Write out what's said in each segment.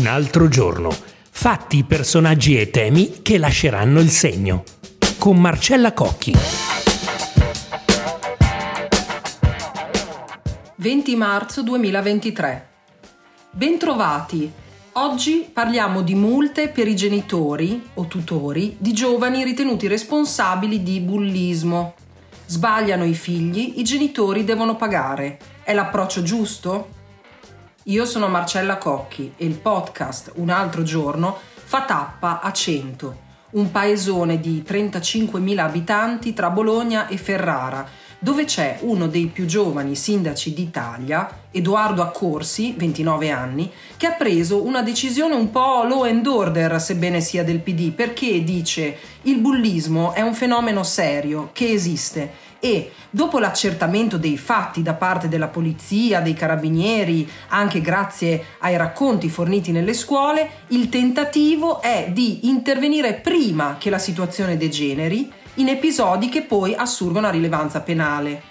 Un altro giorno. Fatti, personaggi e temi che lasceranno il segno. Con Marcella Cocchi. 20 marzo 2023. Bentrovati. Oggi parliamo di multe per i genitori o tutori di giovani ritenuti responsabili di bullismo. Sbagliano i figli, i genitori devono pagare. È l'approccio giusto? Io sono Marcella Cocchi e il podcast Un altro giorno fa tappa a 100, un paesone di 35.000 abitanti tra Bologna e Ferrara, dove c'è uno dei più giovani sindaci d'Italia, Edoardo Accorsi, 29 anni, che ha preso una decisione un po' law and order, sebbene sia del PD, perché dice il bullismo è un fenomeno serio che esiste e dopo l'accertamento dei fatti da parte della polizia, dei carabinieri, anche grazie ai racconti forniti nelle scuole, il tentativo è di intervenire prima che la situazione degeneri in episodi che poi assurgono a rilevanza penale.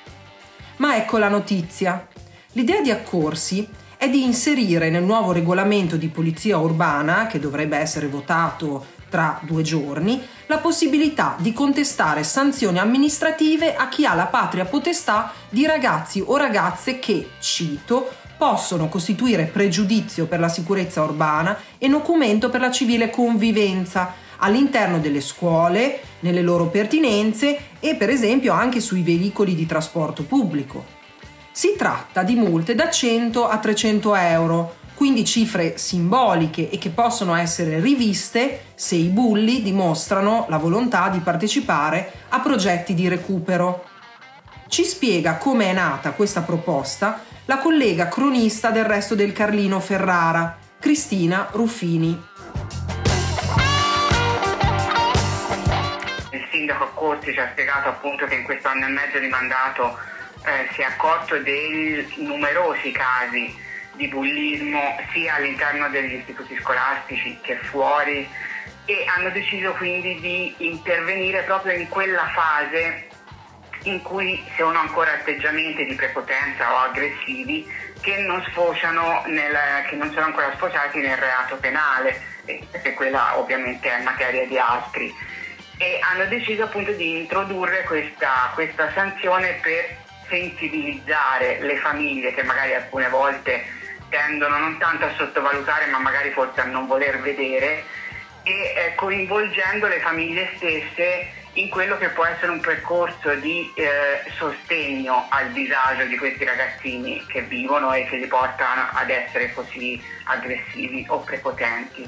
Ma ecco la notizia. L'idea di accorsi è di inserire nel nuovo regolamento di polizia urbana, che dovrebbe essere votato tra due giorni, la possibilità di contestare sanzioni amministrative a chi ha la patria potestà di ragazzi o ragazze che, cito, possono costituire pregiudizio per la sicurezza urbana e documento per la civile convivenza all'interno delle scuole, nelle loro pertinenze e per esempio anche sui veicoli di trasporto pubblico. Si tratta di multe da 100 a 300 euro, quindi cifre simboliche e che possono essere riviste se i bulli dimostrano la volontà di partecipare a progetti di recupero. Ci spiega come è nata questa proposta la collega cronista del resto del Carlino Ferrara, Cristina Ruffini. sindaco Corti ci ha spiegato appunto che in questo anno e mezzo di mandato eh, si è accorto dei numerosi casi di bullismo sia all'interno degli istituti scolastici che fuori e hanno deciso quindi di intervenire proprio in quella fase in cui si hanno ancora atteggiamenti di prepotenza o aggressivi che non, nel, che non sono ancora sfociati nel reato penale, perché quella ovviamente è materia di altri. E hanno deciso appunto di introdurre questa, questa sanzione per sensibilizzare le famiglie che magari alcune volte tendono non tanto a sottovalutare ma magari forse a non voler vedere e eh, coinvolgendo le famiglie stesse in quello che può essere un percorso di eh, sostegno al disagio di questi ragazzini che vivono e che li portano ad essere così aggressivi o prepotenti.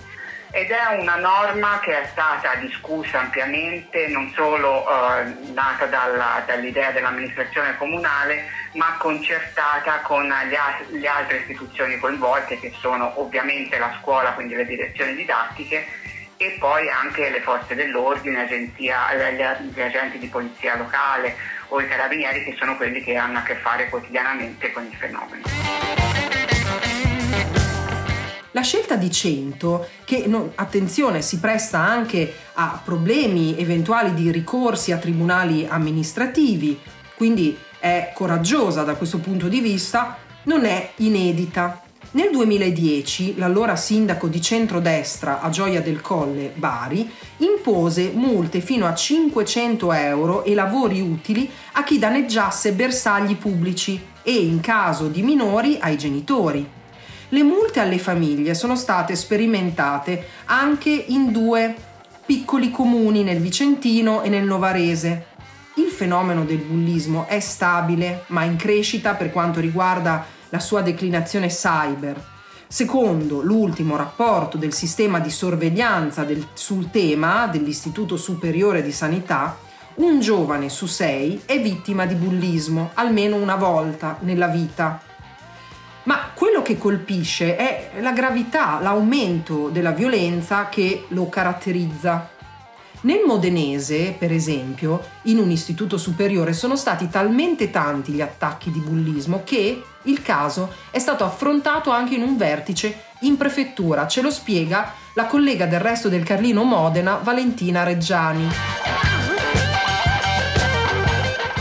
Ed è una norma che è stata discussa ampiamente, non solo eh, nata dalla, dall'idea dell'amministrazione comunale, ma concertata con le, le altre istituzioni coinvolte, che sono ovviamente la scuola, quindi le direzioni didattiche, e poi anche le forze dell'ordine, agenzia, gli agenti di polizia locale o i carabinieri, che sono quelli che hanno a che fare quotidianamente con il fenomeno. La scelta di 100, che non, attenzione si presta anche a problemi eventuali di ricorsi a tribunali amministrativi, quindi è coraggiosa da questo punto di vista, non è inedita. Nel 2010 l'allora sindaco di centrodestra a Gioia del Colle, Bari, impose multe fino a 500 euro e lavori utili a chi danneggiasse bersagli pubblici e in caso di minori ai genitori. Le multe alle famiglie sono state sperimentate anche in due piccoli comuni nel Vicentino e nel Novarese. Il fenomeno del bullismo è stabile, ma in crescita per quanto riguarda la sua declinazione cyber. Secondo l'ultimo rapporto del sistema di sorveglianza del, sul tema dell'Istituto Superiore di Sanità, un giovane su sei è vittima di bullismo almeno una volta nella vita ma quello che colpisce è la gravità, l'aumento della violenza che lo caratterizza. Nel modenese, per esempio, in un istituto superiore sono stati talmente tanti gli attacchi di bullismo che il caso è stato affrontato anche in un vertice in prefettura. Ce lo spiega la collega del resto del Carlino Modena, Valentina Reggiani.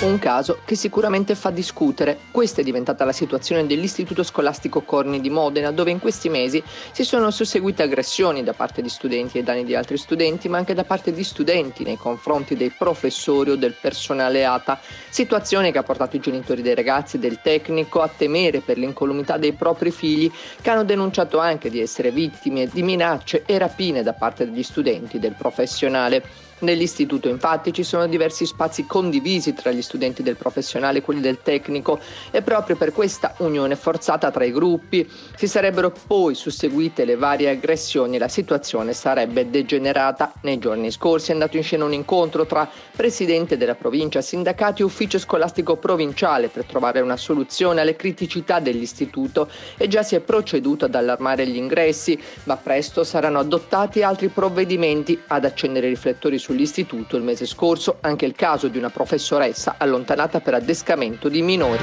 Un caso che sicuramente fa discutere. Questa è diventata la situazione dell'Istituto Scolastico Corni di Modena, dove in questi mesi si sono susseguite aggressioni da parte di studenti ai danni di altri studenti, ma anche da parte di studenti nei confronti dei professori o del personale ATA. Situazione che ha portato i genitori dei ragazzi e del tecnico a temere per l'incolumità dei propri figli, che hanno denunciato anche di essere vittime di minacce e rapine da parte degli studenti del professionale. Nell'istituto infatti ci sono diversi spazi condivisi tra gli studenti del professionale e quelli del tecnico e proprio per questa unione forzata tra i gruppi si sarebbero poi susseguite le varie aggressioni e la situazione sarebbe degenerata. Nei giorni scorsi è andato in scena un incontro tra presidente della provincia, sindacati e ufficio scolastico provinciale per trovare una soluzione alle criticità dell'istituto e già si è proceduto ad allarmare gli ingressi, ma presto saranno adottati altri provvedimenti ad accendere i riflettori su sull'istituto il mese scorso anche il caso di una professoressa allontanata per addescamento di minori.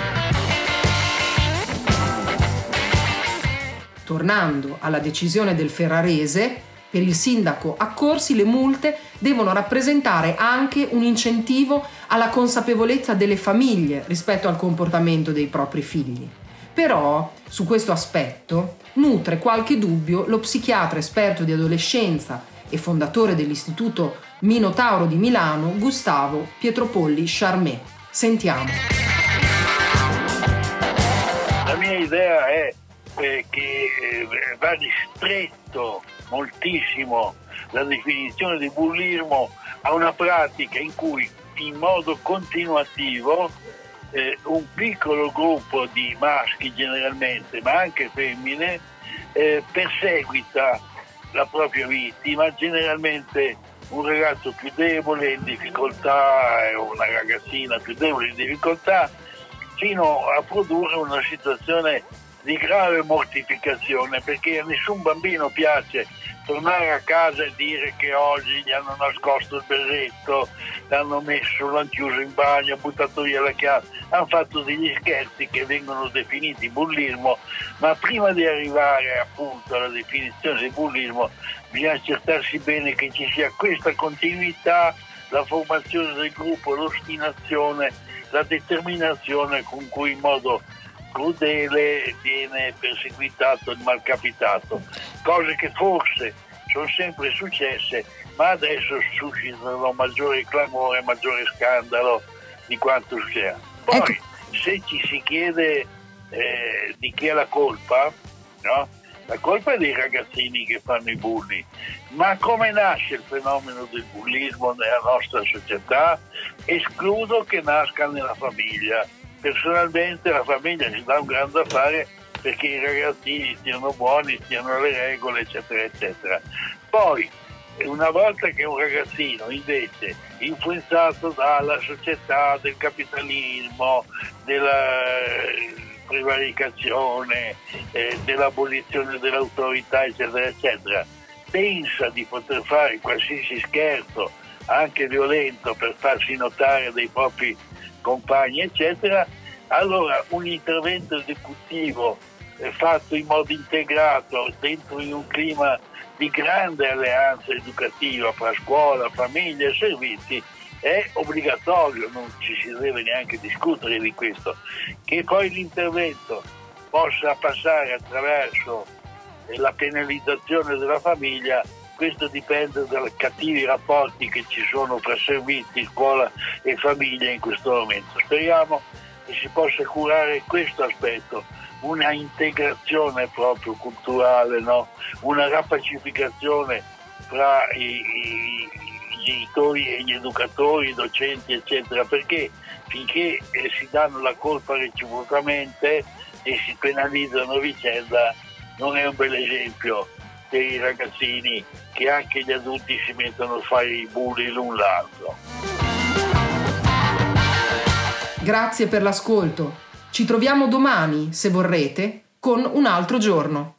Tornando alla decisione del Ferrarese, per il sindaco Accorsi le multe devono rappresentare anche un incentivo alla consapevolezza delle famiglie rispetto al comportamento dei propri figli. Però su questo aspetto nutre qualche dubbio lo psichiatra esperto di adolescenza e fondatore dell'Istituto Minotauro di Milano, Gustavo Pietropolli Charmé. Sentiamo. La mia idea è che eh, va ristretto moltissimo la definizione di bullismo a una pratica in cui in modo continuativo eh, un piccolo gruppo di maschi generalmente, ma anche femmine, eh, perseguita la propria vittima, generalmente un ragazzo più debole, in difficoltà, o una ragazzina più debole, in difficoltà, fino a produrre una situazione di grave mortificazione perché a nessun bambino piace tornare a casa e dire che oggi gli hanno nascosto il berretto, l'hanno messo, l'hanno chiuso in bagno, buttato via la chiave, hanno fatto degli scherzi che vengono definiti bullismo, ma prima di arrivare appunto alla definizione di bullismo bisogna accertarsi bene che ci sia questa continuità, la formazione del gruppo, l'ostinazione, la determinazione con cui in modo crudele viene perseguitato il malcapitato, cose che forse sono sempre successe, ma adesso suscitano maggiore clamore, maggiore scandalo di quanto sia. Poi, ecco. se ci si chiede eh, di chi è la colpa, no? la colpa è dei ragazzini che fanno i bulli, ma come nasce il fenomeno del bullismo nella nostra società? Escludo che nasca nella famiglia personalmente la famiglia ci dà un grande affare perché i ragazzini stiano buoni, stiano alle regole, eccetera, eccetera. Poi, una volta che un ragazzino invece influenzato dalla società, del capitalismo, della eh, prevaricazione, eh, dell'abolizione dell'autorità, eccetera, eccetera, pensa di poter fare qualsiasi scherzo, anche violento, per farsi notare dei propri compagni, eccetera, allora un intervento esecutivo fatto in modo integrato dentro in un clima di grande alleanza educativa fra scuola, famiglia e servizi. È obbligatorio, non ci si deve neanche discutere di questo, che poi l'intervento possa passare attraverso la penalizzazione della famiglia questo dipende dai cattivi rapporti che ci sono tra servizi, scuola e famiglia in questo momento. Speriamo che si possa curare questo aspetto, una integrazione proprio culturale, no? una rapacificazione tra i, i, i, genitori e gli educatori, i docenti, eccetera, perché finché eh, si danno la colpa reciprocamente e si penalizzano a vicenda non è un bel esempio per i ragazzini che anche gli adulti si mettono a fare i bulli l'un l'altro. Grazie per l'ascolto. Ci troviamo domani, se vorrete, con un altro giorno.